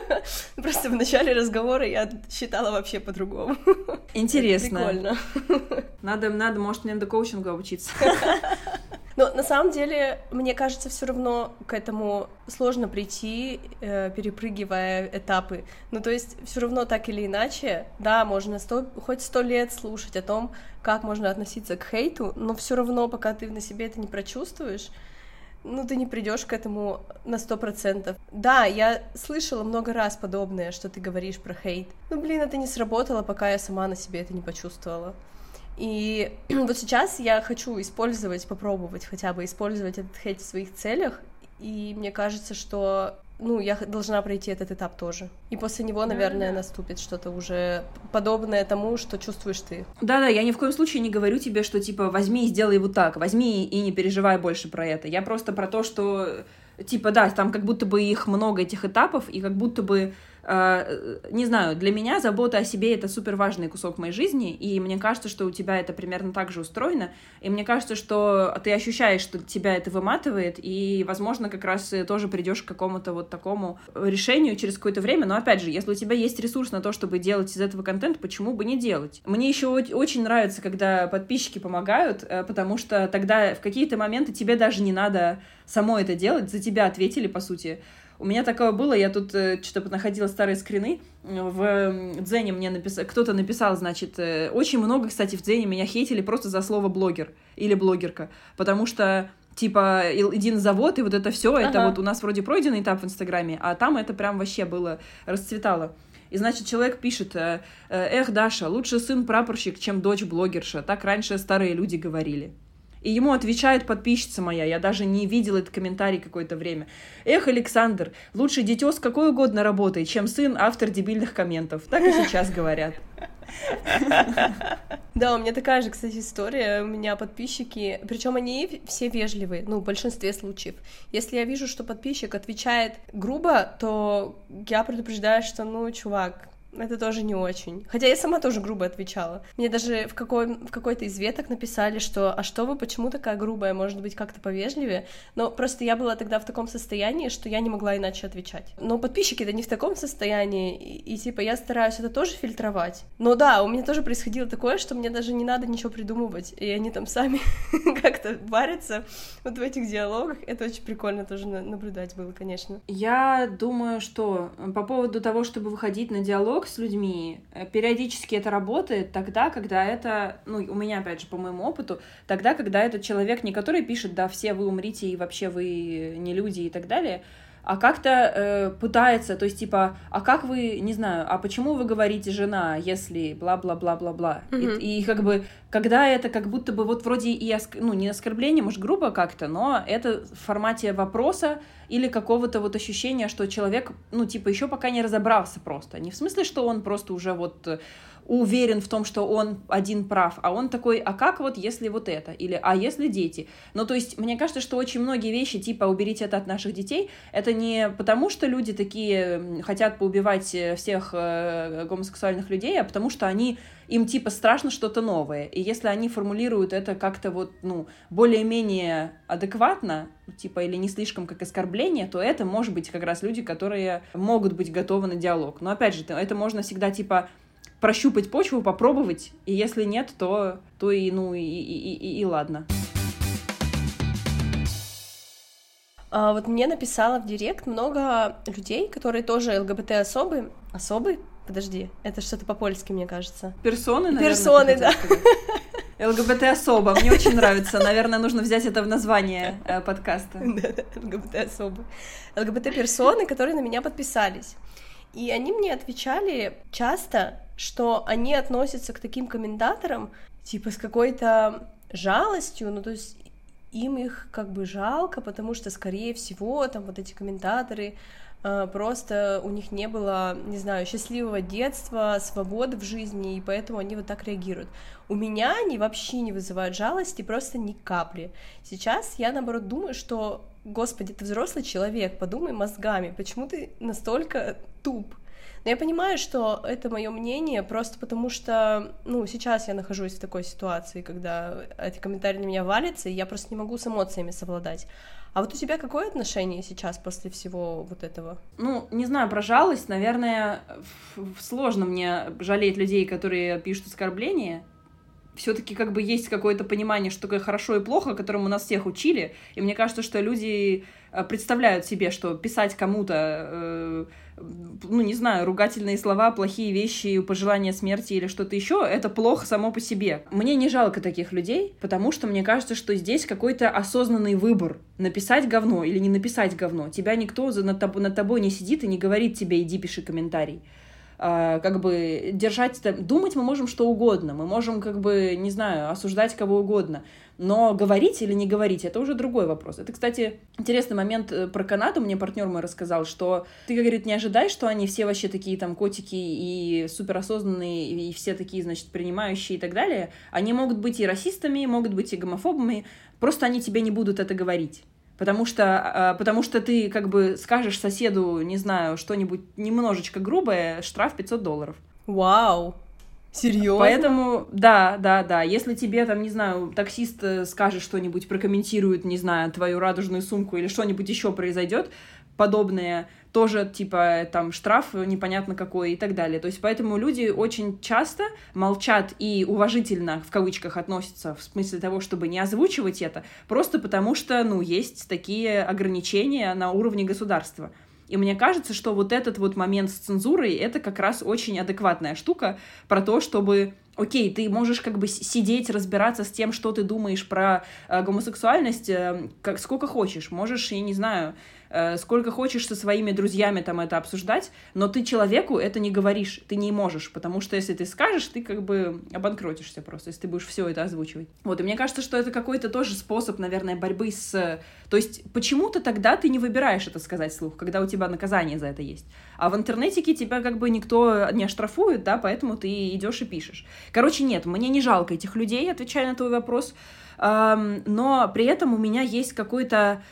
*laughs* Просто в начале разговора я считала вообще по-другому. *laughs* Интересно. Прикольно. Надо, надо, может, мне до коучинга обучиться. *laughs* Но на самом деле, мне кажется, все равно к этому сложно прийти, э, перепрыгивая этапы. Ну, то есть, все равно так или иначе, да, можно сто, хоть сто лет слушать о том, как можно относиться к хейту, но все равно, пока ты на себе это не прочувствуешь, ну, ты не придешь к этому на сто процентов. Да, я слышала много раз подобное, что ты говоришь про хейт. Ну, блин, это не сработало, пока я сама на себе это не почувствовала. И *clears throat* вот сейчас я хочу использовать, попробовать хотя бы использовать этот хейт в своих целях, и мне кажется, что ну, я должна пройти этот этап тоже. И после него, наверное, да, да. наступит что-то уже подобное тому, что чувствуешь ты. Да-да, я ни в коем случае не говорю тебе, что, типа, возьми и сделай вот так, возьми и не переживай больше про это. Я просто про то, что типа, да, там как будто бы их много, этих этапов, и как будто бы не знаю, для меня забота о себе это супер важный кусок моей жизни, и мне кажется, что у тебя это примерно так же устроено, и мне кажется, что ты ощущаешь, что тебя это выматывает, и, возможно, как раз тоже придешь к какому-то вот такому решению через какое-то время, но, опять же, если у тебя есть ресурс на то, чтобы делать из этого контент, почему бы не делать? Мне еще очень нравится, когда подписчики помогают, э, потому что тогда в какие-то моменты тебе даже не надо само это делать, за тебя ответили, по сути, у меня такое было, я тут э, что-то находила старые скрины, в Дзене мне написал, кто-то написал, значит, э, очень много, кстати, в Дзене меня хейтили просто за слово блогер или блогерка, потому что типа един завод и вот это все, ага. это вот у нас вроде пройденный этап в Инстаграме, а там это прям вообще было расцветало. И значит, человек пишет, э, эх, Даша, лучше сын прапорщик, чем дочь блогерша. Так раньше старые люди говорили. И ему отвечает подписчица моя, я даже не видела этот комментарий какое-то время. Эх, Александр, лучше дитё с какой угодно работой, чем сын автор дебильных комментов. Так и сейчас говорят. *laughs* Да, у меня такая же, кстати, история. У меня подписчики, причем они все вежливые, ну, в большинстве случаев. Если я вижу, что подписчик отвечает грубо, то я предупреждаю, что, ну, чувак, это тоже не очень. Хотя я сама тоже грубо отвечала. Мне даже в, какой, в какой-то из веток написали, что «А что вы, почему такая грубая? Может быть, как-то повежливее?» Но просто я была тогда в таком состоянии, что я не могла иначе отвечать. Но подписчики-то не в таком состоянии, и, и типа я стараюсь это тоже фильтровать. Но да, у меня тоже происходило такое, что мне даже не надо ничего придумывать, и они там сами *laughs* как-то варятся вот в этих диалогах. Это очень прикольно тоже наблюдать было, конечно. Я думаю, что по поводу того, чтобы выходить на диалог, диалог с людьми, э, периодически это работает тогда, когда это, ну, у меня, опять же, по моему опыту, тогда, когда этот человек не который пишет, да, все вы умрите, и вообще вы не люди и так далее, а как-то э, пытается, то есть типа, а как вы, не знаю, а почему вы говорите жена, если бла-бла-бла-бла-бла, mm-hmm. и, и как бы, когда это как будто бы вот вроде и, оск... ну, не оскорбление, может, грубо как-то, но это в формате вопроса или какого-то вот ощущения, что человек, ну, типа, еще пока не разобрался просто, не в смысле, что он просто уже вот уверен в том, что он один прав, а он такой, а как вот если вот это, или а если дети? Ну, то есть, мне кажется, что очень многие вещи, типа уберите это от наших детей, это не потому, что люди такие хотят поубивать э, всех э, гомосексуальных людей, а потому что они им типа страшно что-то новое. И если они формулируют это как-то вот, ну, более-менее адекватно, типа, или не слишком как оскорбление, то это может быть как раз люди, которые могут быть готовы на диалог. Но опять же, это можно всегда типа прощупать почву, попробовать, и если нет, то, то и, ну, и, и, и, и ладно. А вот мне написало в директ много людей, которые тоже ЛГБТ-особы. Особы? Подожди, это что-то по-польски, мне кажется. Персоны, наверное? Персоны, да. ЛГБТ-особа. Мне очень нравится. Наверное, нужно взять это в название э, подкаста. *laughs* Да, да, ЛГБТ-особы. ЛГБТ-персоны, которые на меня подписались. И они мне отвечали часто, что они относятся к таким комментаторам, типа, с какой-то жалостью, ну, то есть им их как бы жалко, потому что, скорее всего, там вот эти комментаторы э, просто у них не было, не знаю, счастливого детства, свободы в жизни, и поэтому они вот так реагируют. У меня они вообще не вызывают жалости, просто ни капли. Сейчас я, наоборот, думаю, что, господи, ты взрослый человек, подумай мозгами, почему ты настолько туп? Но я понимаю, что это мое мнение просто потому, что, ну, сейчас я нахожусь в такой ситуации, когда эти комментарии на меня валятся, и я просто не могу с эмоциями совладать. А вот у тебя какое отношение сейчас после всего вот этого? Ну, не знаю, про жалость, наверное, сложно мне жалеть людей, которые пишут оскорбления. Все-таки как бы есть какое-то понимание, что такое хорошо и плохо, которому нас всех учили. И мне кажется, что люди э, представляют себе, что писать кому-то э, ну, не знаю, ругательные слова, плохие вещи, пожелания смерти или что-то еще, это плохо само по себе. Мне не жалко таких людей, потому что мне кажется, что здесь какой-то осознанный выбор. Написать говно или не написать говно. Тебя никто над, тоб- над тобой не сидит и не говорит тебе, иди пиши комментарий. А, как бы держать, думать мы можем что угодно, мы можем как бы, не знаю, осуждать кого угодно, но говорить или не говорить, это уже другой вопрос. Это, кстати, интересный момент э, про Канаду. Мне партнер мой рассказал, что ты, говорит, не ожидай, что они все вообще такие там котики и суперосознанные, и все такие, значит, принимающие и так далее. Они могут быть и расистами, могут быть и гомофобами, просто они тебе не будут это говорить. Потому что, а, потому что ты как бы скажешь соседу, не знаю, что-нибудь немножечко грубое, штраф 500 долларов. Вау! Серьезно? Поэтому, да, да, да. Если тебе там, не знаю, таксист э, скажет что-нибудь, прокомментирует, не знаю, твою радужную сумку или что-нибудь еще произойдет, подобное, тоже, типа, там, штраф непонятно какой и так далее. То есть, поэтому люди очень часто молчат и уважительно, в кавычках, относятся в смысле того, чтобы не озвучивать это, просто потому что, ну, есть такие ограничения на уровне государства. И мне кажется, что вот этот вот момент с цензурой — это как раз очень адекватная штука про то, чтобы окей, ты можешь как бы сидеть, разбираться с тем, что ты думаешь про э, гомосексуальность, э, как сколько хочешь. Можешь, я не знаю, сколько хочешь со своими друзьями там это обсуждать, но ты человеку это не говоришь, ты не можешь, потому что если ты скажешь, ты как бы обанкротишься просто, если ты будешь все это озвучивать. Вот, и мне кажется, что это какой-то тоже способ, наверное, борьбы с... То есть почему-то тогда ты не выбираешь это сказать вслух, когда у тебя наказание за это есть. А в интернетике тебя как бы никто не оштрафует, да, поэтому ты идешь и пишешь. Короче, нет, мне не жалко этих людей, отвечая на твой вопрос, но при этом у меня есть какой-то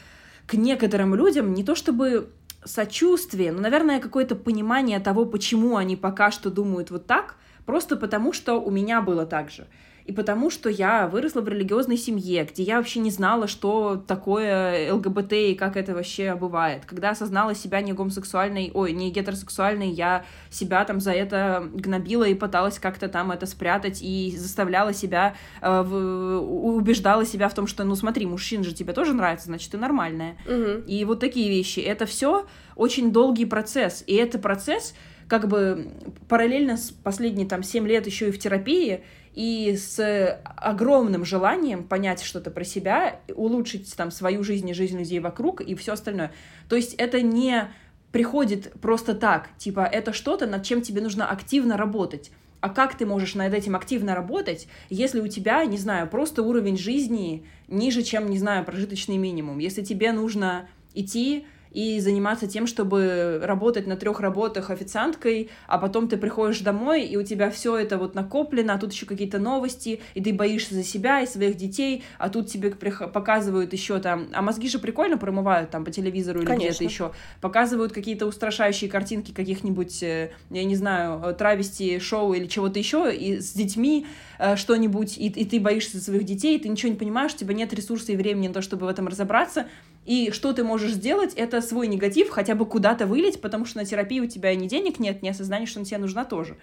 к некоторым людям не то чтобы сочувствие, но, наверное, какое-то понимание того, почему они пока что думают вот так, просто потому что у меня было так же и потому что я выросла в религиозной семье, где я вообще не знала, что такое ЛГБТ и как это вообще бывает. Когда осознала себя не гомосексуальной, ой, не гетеросексуальной, я себя там за это гнобила и пыталась как-то там это спрятать и заставляла себя, э, в, убеждала себя в том, что, ну смотри, мужчин же тебе тоже нравится, значит, ты нормальная. Угу. И вот такие вещи. Это все очень долгий процесс. И это процесс как бы параллельно с последние там 7 лет еще и в терапии, и с огромным желанием понять что-то про себя, улучшить там свою жизнь и жизнь людей вокруг и все остальное. То есть это не приходит просто так, типа это что-то, над чем тебе нужно активно работать. А как ты можешь над этим активно работать, если у тебя, не знаю, просто уровень жизни ниже, чем, не знаю, прожиточный минимум? Если тебе нужно идти и заниматься тем, чтобы работать на трех работах официанткой, а потом ты приходишь домой, и у тебя все это вот накоплено, а тут еще какие-то новости, и ты боишься за себя и своих детей, а тут тебе показывают еще там, а мозги же прикольно промывают там по телевизору или где-то еще, показывают какие-то устрашающие картинки каких-нибудь, э, я не знаю, травести шоу или чего-то еще, и с детьми э, что-нибудь, и, и ты боишься за своих детей, и ты ничего не понимаешь, у тебя нет ресурса и времени на то, чтобы в этом разобраться, и что ты можешь сделать, это свой негатив хотя бы куда-то вылить, потому что на терапии у тебя ни денег нет, ни осознания, что она тебе нужна тоже.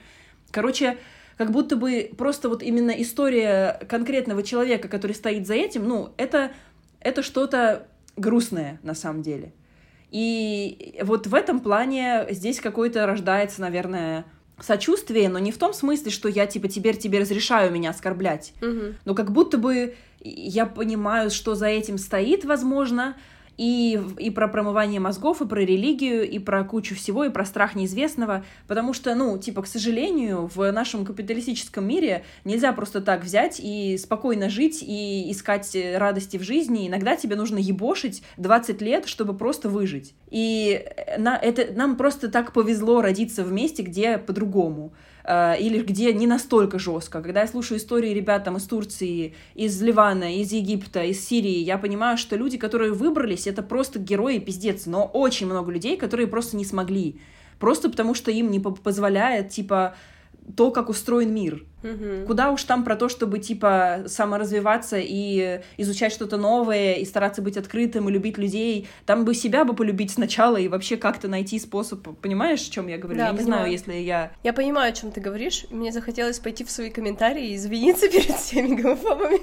Короче, как будто бы просто вот именно история конкретного человека, который стоит за этим, ну, это, это что-то грустное на самом деле. И вот в этом плане здесь какой-то рождается, наверное, сочувствие, но не в том смысле, что я типа теперь тебе разрешаю меня оскорблять, угу. но как будто бы я понимаю, что за этим стоит, возможно, и, и про промывание мозгов, и про религию, и про кучу всего, и про страх неизвестного, потому что, ну, типа, к сожалению, в нашем капиталистическом мире нельзя просто так взять и спокойно жить и искать радости в жизни. Иногда тебе нужно ебошить 20 лет, чтобы просто выжить. И на, это, нам просто так повезло родиться в месте, где по-другому. Э, или где не настолько жестко. Когда я слушаю истории ребят там из Турции, из Ливана, из Египта, из Сирии, я понимаю, что люди, которые выбрались, это просто герои, пиздец. Но очень много людей, которые просто не смогли. Просто потому, что им не позволяет, типа, то, как устроен мир. Угу. Куда уж там про то, чтобы, типа, саморазвиваться и изучать что-то новое, и стараться быть открытым, и любить людей. Там бы себя бы полюбить сначала и вообще как-то найти способ. Понимаешь, о чем я говорю? Да, я не понимаю. знаю, если я... Я понимаю, о чем ты говоришь. Мне захотелось пойти в свои комментарии и извиниться перед всеми гомофобами.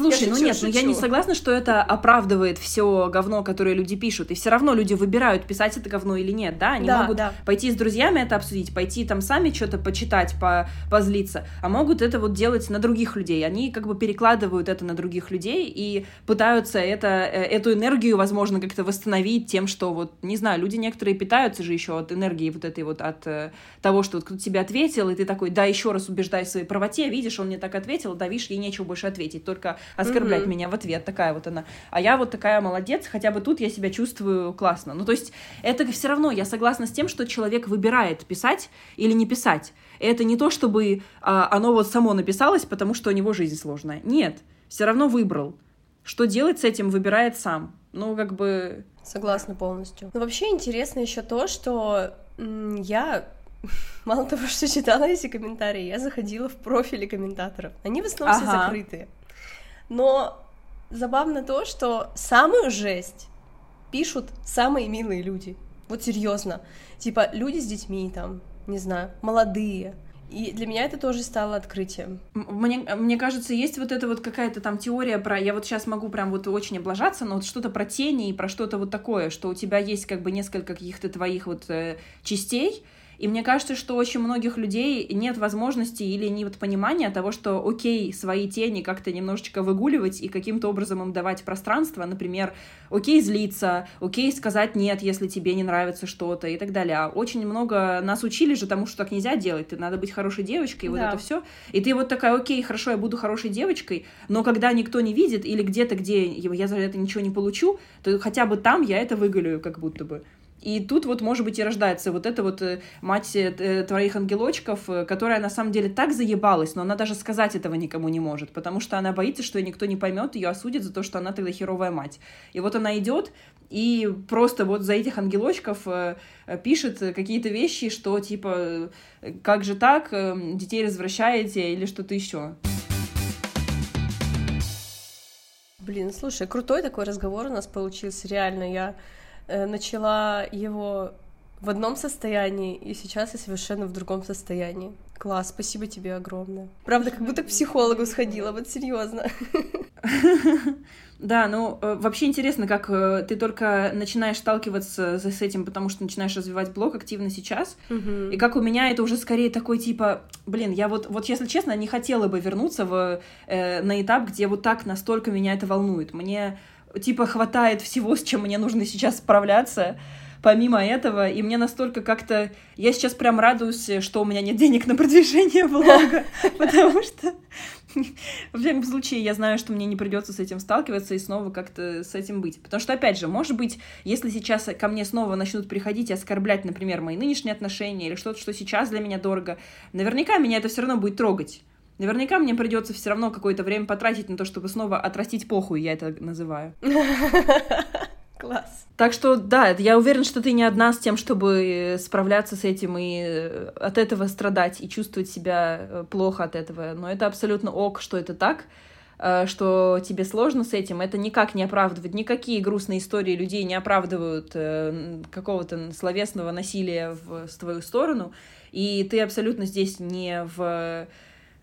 Слушай, Я ну шучу, нет, ну я не шучу. согласна, что это оправдывает все говно, которое люди пишут. И все равно люди выбирают, писать это говно или нет, да? Они Да, могут да. пойти с друзьями это обсудить, пойти там сами что-то почитать, по позлиться, а могут это вот делать на других людей. Они как бы перекладывают это на других людей и пытаются это, э, эту энергию, возможно, как-то восстановить тем, что вот, не знаю, люди некоторые питаются же еще от энергии вот этой вот, от э, того, что вот кто-то тебе ответил, и ты такой, да, еще раз убеждай в своей правоте, видишь, он мне так ответил, да, видишь, ей нечего больше ответить, только оскорблять Мгм. меня в ответ, такая вот она. А я вот такая молодец, хотя бы тут я себя чувствую классно. Ну, то есть это все равно, я согласна с тем, что человек выбирает писать или не писать. Это не то, чтобы а, оно вот само написалось, потому что у него жизнь сложная. Нет, все равно выбрал. Что делать с этим, выбирает сам. Ну, как бы... Согласна полностью. Но вообще интересно еще то, что я *laughs* мало того, что читала эти комментарии, я заходила в профили комментаторов. Они в основном ага. все закрытые. Но забавно то, что самую жесть пишут самые милые люди. Вот серьезно. Типа люди с детьми там, не знаю, молодые. И для меня это тоже стало открытием. Мне, мне кажется, есть вот эта вот какая-то там теория про... Я вот сейчас могу прям вот очень облажаться, но вот что-то про тени и про что-то вот такое, что у тебя есть как бы несколько каких-то твоих вот э, частей, и мне кажется, что очень многих людей нет возможности или нет понимания того, что окей, свои тени как-то немножечко выгуливать и каким-то образом им давать пространство, например, окей злиться, окей сказать нет, если тебе не нравится что-то и так далее. А очень много нас учили же тому, что так нельзя делать, ты надо быть хорошей девочкой, и вот это все. И ты вот такая, окей, хорошо, я буду хорошей девочкой, но когда никто не видит или где-то, где я за это ничего не получу, то хотя бы там я это выголю как будто бы. И тут вот, может быть, и рождается вот эта вот э, мать э, твоих ангелочков, э, которая на самом деле так заебалась, но она даже сказать этого никому не может, потому что она боится, что никто не поймет, ее осудит за то, что она тогда херовая мать. И вот она идет и просто вот за этих ангелочков пишет какие-то вещи, что типа, как же так, детей развращаете или что-то еще. Блин, слушай, крутой такой разговор у нас получился, реально, я Э, начала его в одном состоянии, и сейчас я совершенно в другом состоянии. Класс, спасибо тебе огромное. Правда, как будто к психологу сходила, вот серьезно. Да, ну э, вообще интересно, как э, ты только начинаешь сталкиваться с этим, потому что начинаешь развивать блог активно сейчас, и как у меня это уже скорее такой типа, блин, я вот, вот если честно, не хотела бы вернуться в, э, на этап, где вот так настолько меня это волнует. Мне типа хватает всего, с чем мне нужно сейчас справляться помимо этого, и мне настолько как-то... Я сейчас прям радуюсь, что у меня нет денег на продвижение блога, *laughs* потому что в всяком случае я знаю, что мне не придется с этим сталкиваться и снова как-то с этим быть. Потому что, опять же, может быть, если сейчас ко мне снова начнут приходить и оскорблять, например, мои нынешние отношения или что-то, что сейчас для меня дорого, наверняка меня это все равно будет трогать. Наверняка мне придется все равно какое-то время потратить на то, чтобы снова отрастить похуй, я это называю. *laughs* Класс. Так что, да, я уверен, что ты не одна с тем, чтобы справляться с этим и э, от этого страдать и чувствовать себя э, плохо от этого. Но это абсолютно ок, что это так э, что тебе сложно с этим, это никак не оправдывает, никакие грустные истории людей не оправдывают какого-то словесного насилия в, в твою сторону, и ты абсолютно здесь не в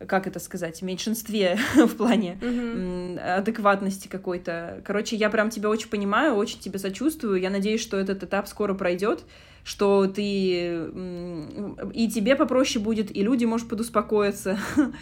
как это сказать, меньшинстве *laughs* в плане mm-hmm. адекватности какой-то. Короче, я прям тебя очень понимаю, очень тебе сочувствую. Я надеюсь, что этот этап скоро пройдет, что ты и тебе попроще будет, и люди, может, подуспокоятся. *laughs*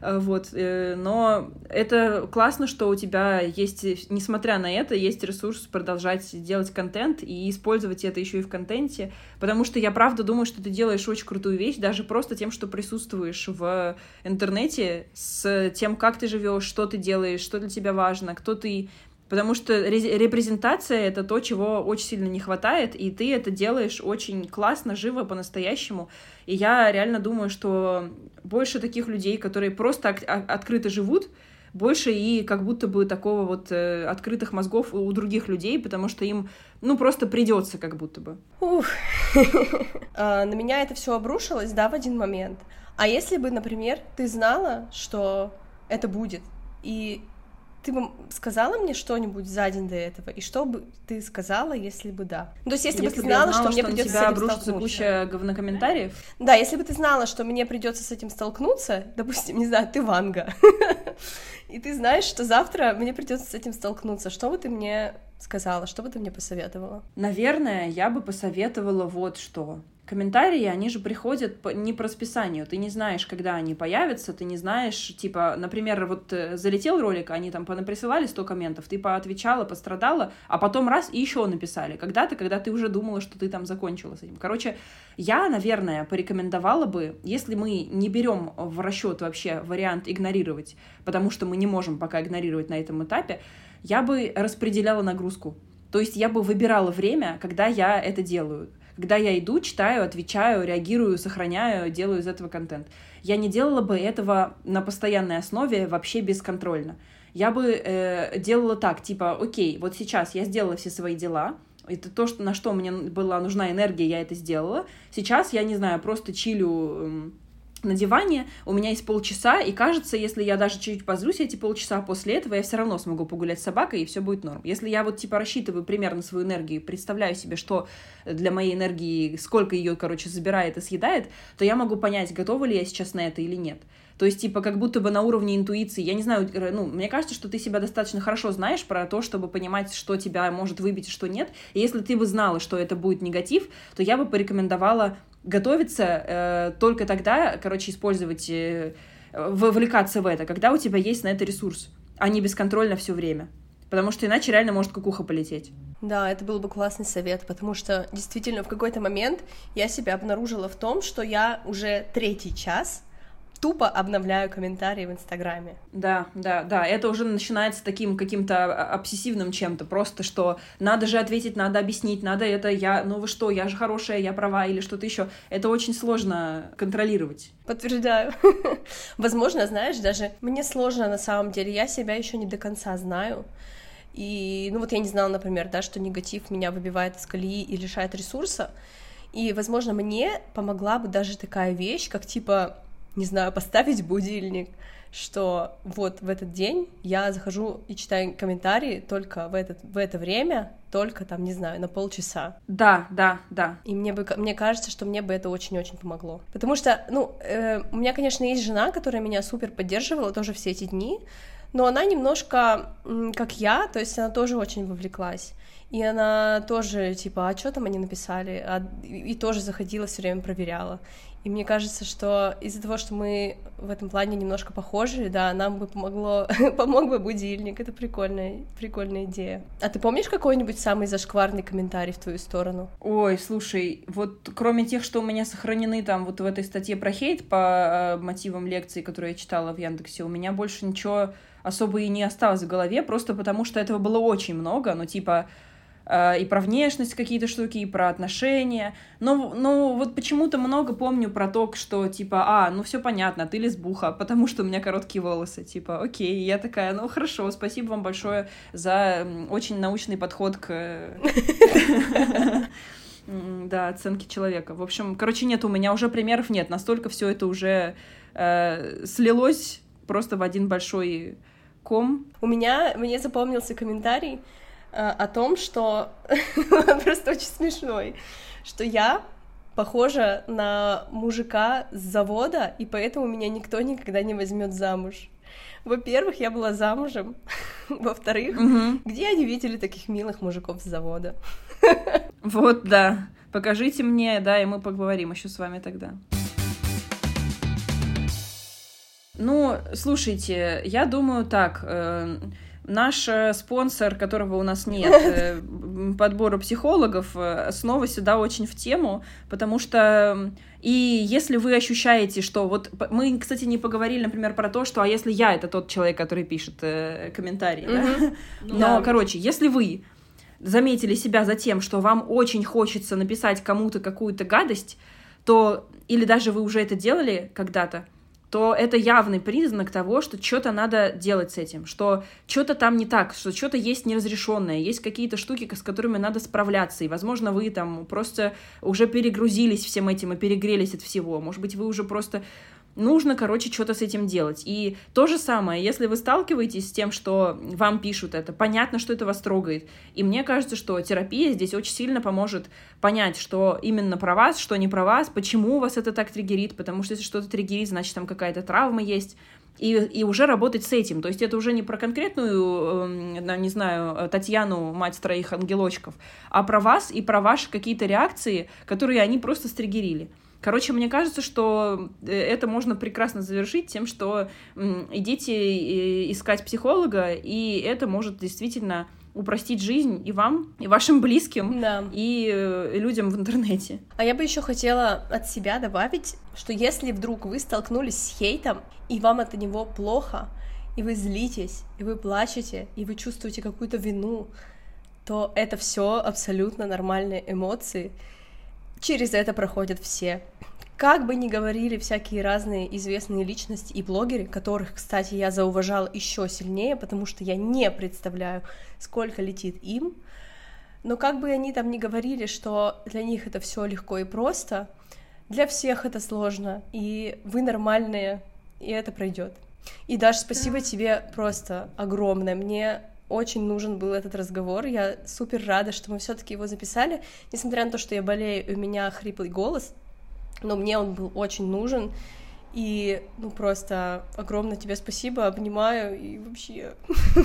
Э, вот, э, но это классно, что у тебя есть, несмотря на это, есть ресурс продолжать делать контент и использовать это еще и в контенте, потому что я правда думаю, что ты делаешь очень крутую вещь, даже просто тем, что присутствуешь в интернете, с тем, как ты живешь, что ты делаешь, что для тебя важно, кто ты, Потому что репрезентация — это то, чего очень сильно не хватает, и ты это делаешь очень классно, живо, по-настоящему. И я реально думаю, что больше таких людей, которые просто открыто живут, больше и как будто бы такого вот э, открытых мозгов у других людей, потому что им, ну, просто придется как будто бы. Ух. *laughs* а, на меня это все обрушилось, да, в один момент. А если бы, например, ты знала, что это будет, и ты бы сказала мне что-нибудь за день до этого? И что бы ты сказала, если бы да? То есть, если, если бы ты знала, знала, что, что мне придется тебя обрушится куча говнокомментариев? Да, если бы ты знала, что мне придется с этим столкнуться, допустим, не знаю, ты Ванга, *laughs* и ты знаешь, что завтра мне придется с этим столкнуться, что бы ты мне сказала, что бы ты мне посоветовала? Наверное, я бы посоветовала вот что комментарии, они же приходят не по расписанию. Ты не знаешь, когда они появятся, ты не знаешь, типа, например, вот э, залетел ролик, они там понаприсылали 100 комментов, ты поотвечала, пострадала, а потом раз и еще написали. Когда-то, когда ты уже думала, что ты там закончила с этим. Короче, я, наверное, порекомендовала бы, если мы не берем в расчет вообще вариант игнорировать, потому что мы не можем пока игнорировать на этом этапе, я бы распределяла нагрузку. То есть я бы выбирала время, когда я это делаю когда я иду, читаю, отвечаю, реагирую, сохраняю, делаю из этого контент. Я не делала бы этого на постоянной основе вообще бесконтрольно. я бы э, делала так, типа, окей, вот сейчас я сделала все свои дела, это то, что, на что мне была нужна энергия, я это сделала. Сейчас я, не знаю, просто чилю на диване, у меня есть полчаса, и кажется, если я даже чуть-чуть позлюсь эти полчаса после этого, я все равно смогу погулять с собакой, и все будет норм. Если я вот типа рассчитываю примерно свою энергию, представляю себе, что для моей энергии, сколько ее, короче, забирает и съедает, то я могу понять, готова ли я сейчас на это или нет. То есть, типа, как будто бы на уровне интуиции, я не знаю, ну, мне кажется, что ты себя достаточно хорошо знаешь про то, чтобы понимать, что тебя может выбить и что нет. И если ты бы знала, что это будет негатив, то я бы порекомендовала готовиться э, только тогда, короче, использовать, э, вовлекаться в это, когда у тебя есть на это ресурс, а не бесконтрольно все время. Потому что иначе реально может кукуха полететь. Да, это был бы классный совет, потому что действительно в какой-то момент я себя обнаружила в том, что я уже третий час тупо обновляю комментарии в Инстаграме. Да, да, да, это уже начинается таким каким-то обсессивным чем-то, просто что надо же ответить, надо объяснить, надо это, я, ну вы что, я же хорошая, я права или что-то еще. Это очень сложно контролировать. Подтверждаю. *laughs* Возможно, знаешь, даже мне сложно на самом деле, я себя еще не до конца знаю. И, ну вот я не знала, например, да, что негатив меня выбивает из колеи и лишает ресурса. И, возможно, мне помогла бы даже такая вещь, как типа не знаю, поставить будильник, что вот в этот день я захожу и читаю комментарии только в, этот, в это время, только там, не знаю, на полчаса. Да, да, да. И мне, бы, мне кажется, что мне бы это очень-очень помогло. Потому что, ну, э, у меня, конечно, есть жена, которая меня супер поддерживала тоже все эти дни, но она немножко как я, то есть она тоже очень вовлеклась. И она тоже, типа, а что там они написали? А, и, и тоже заходила, все время проверяла. И мне кажется, что из-за того, что мы в этом плане немножко похожи, да, нам бы помогло, *laughs* помог бы будильник. Это прикольная, прикольная идея. А ты помнишь какой-нибудь самый зашкварный комментарий в твою сторону? Ой, слушай, вот кроме тех, что у меня сохранены там вот в этой статье про хейт по э, мотивам лекции, которую я читала в Яндексе, у меня больше ничего особо и не осталось в голове, просто потому что этого было очень много, ну типа и про внешность какие-то штуки, и про отношения. Но, но вот почему-то много помню про то, что типа, а, ну все понятно, ты лесбуха, потому что у меня короткие волосы. Типа, окей, я такая, ну хорошо, спасибо вам большое за очень научный подход к *laughs* да, оценки человека. В общем, короче, нет, у меня уже примеров нет. Настолько все это уже э, слилось просто в один большой ком. У меня, мне запомнился комментарий, Э, о том, что *laughs* просто очень смешной, что я похожа на мужика с завода, и поэтому меня никто никогда не возьмет замуж. Во-первых, я была замужем. *laughs* Во-вторых, угу. где они видели таких милых мужиков с завода? *laughs* Вот, да. Покажите мне, да, и мы поговорим еще с вами тогда. Ну, слушайте, я думаю так. Э, Наш э, спонсор, которого у нас нет, *laughs* э, подбора психологов, э, снова сюда очень в тему, потому что и если вы ощущаете, что вот мы, кстати, не поговорили, например, про то, что а если я это тот человек, который пишет э, комментарии, mm-hmm. да? *laughs* Но, да. короче, если вы заметили себя за тем, что вам очень хочется написать кому-то какую-то гадость, то или даже вы уже это делали когда-то, то это явный признак того, что что-то надо делать с этим, что что-то там не так, что что-то есть неразрешенное, есть какие-то штуки, с которыми надо справляться, и, возможно, вы там просто уже перегрузились всем этим и перегрелись от всего, может быть, вы уже просто нужно, короче, что-то с этим делать. И то же самое, если вы сталкиваетесь с тем, что вам пишут это, понятно, что это вас трогает. И мне кажется, что терапия здесь очень сильно поможет понять, что именно про вас, что не про вас, почему вас это так триггерит, потому что если что-то триггерит, значит, там какая-то травма есть. И, и уже работать с этим. То есть это уже не про конкретную, э, не знаю, Татьяну, мать троих ангелочков, а про вас и про ваши какие-то реакции, которые они просто стригерили. Короче, мне кажется, что э, это можно прекрасно завершить тем, что идите э, искать психолога, и это может действительно упростить жизнь и вам, и вашим близким, да. и э, людям в интернете. А я бы еще хотела от себя добавить, что если вдруг вы столкнулись с хейтом, и вам от него плохо, и вы злитесь, и вы плачете, и вы чувствуете какую-то вину, то это все абсолютно нормальные эмоции, через это проходят все. как бы ни говорили всякие разные известные личности и блогеры, которых, кстати, я зауважала еще сильнее, потому что я не представляю, сколько летит им, но как бы они там ни говорили, что для них это все легко и просто, для всех это сложно, и вы нормальные, и это пройдет. И Даш, спасибо да. тебе просто огромное. Мне очень нужен был этот разговор. Я супер рада, что мы все-таки его записали, несмотря на то, что я болею, у меня хриплый голос, но мне он был очень нужен. И, ну, просто огромное тебе спасибо, обнимаю и вообще,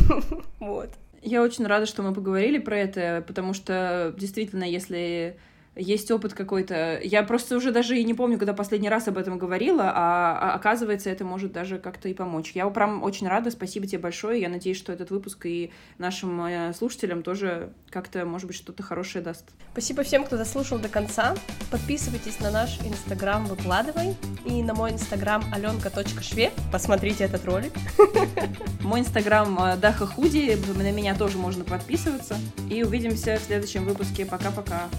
*laughs* вот. Я очень рада, что мы поговорили про это, потому что действительно, если есть опыт какой-то. Я просто уже даже и не помню, когда последний раз об этом говорила, а, а оказывается, это может даже как-то и помочь. Я прям очень рада, спасибо тебе большое. Я надеюсь, что этот выпуск и нашим э, слушателям тоже как-то, может быть, что-то хорошее даст. Спасибо всем, кто дослушал до конца. Подписывайтесь на наш инстаграм «Выкладывай» и на мой инстаграм аленка.шве. Посмотрите этот ролик. *laughs* Мой инстаграм э, Даха Худи, на меня тоже можно подписываться. И увидимся в следующем выпуске. Пока-пока.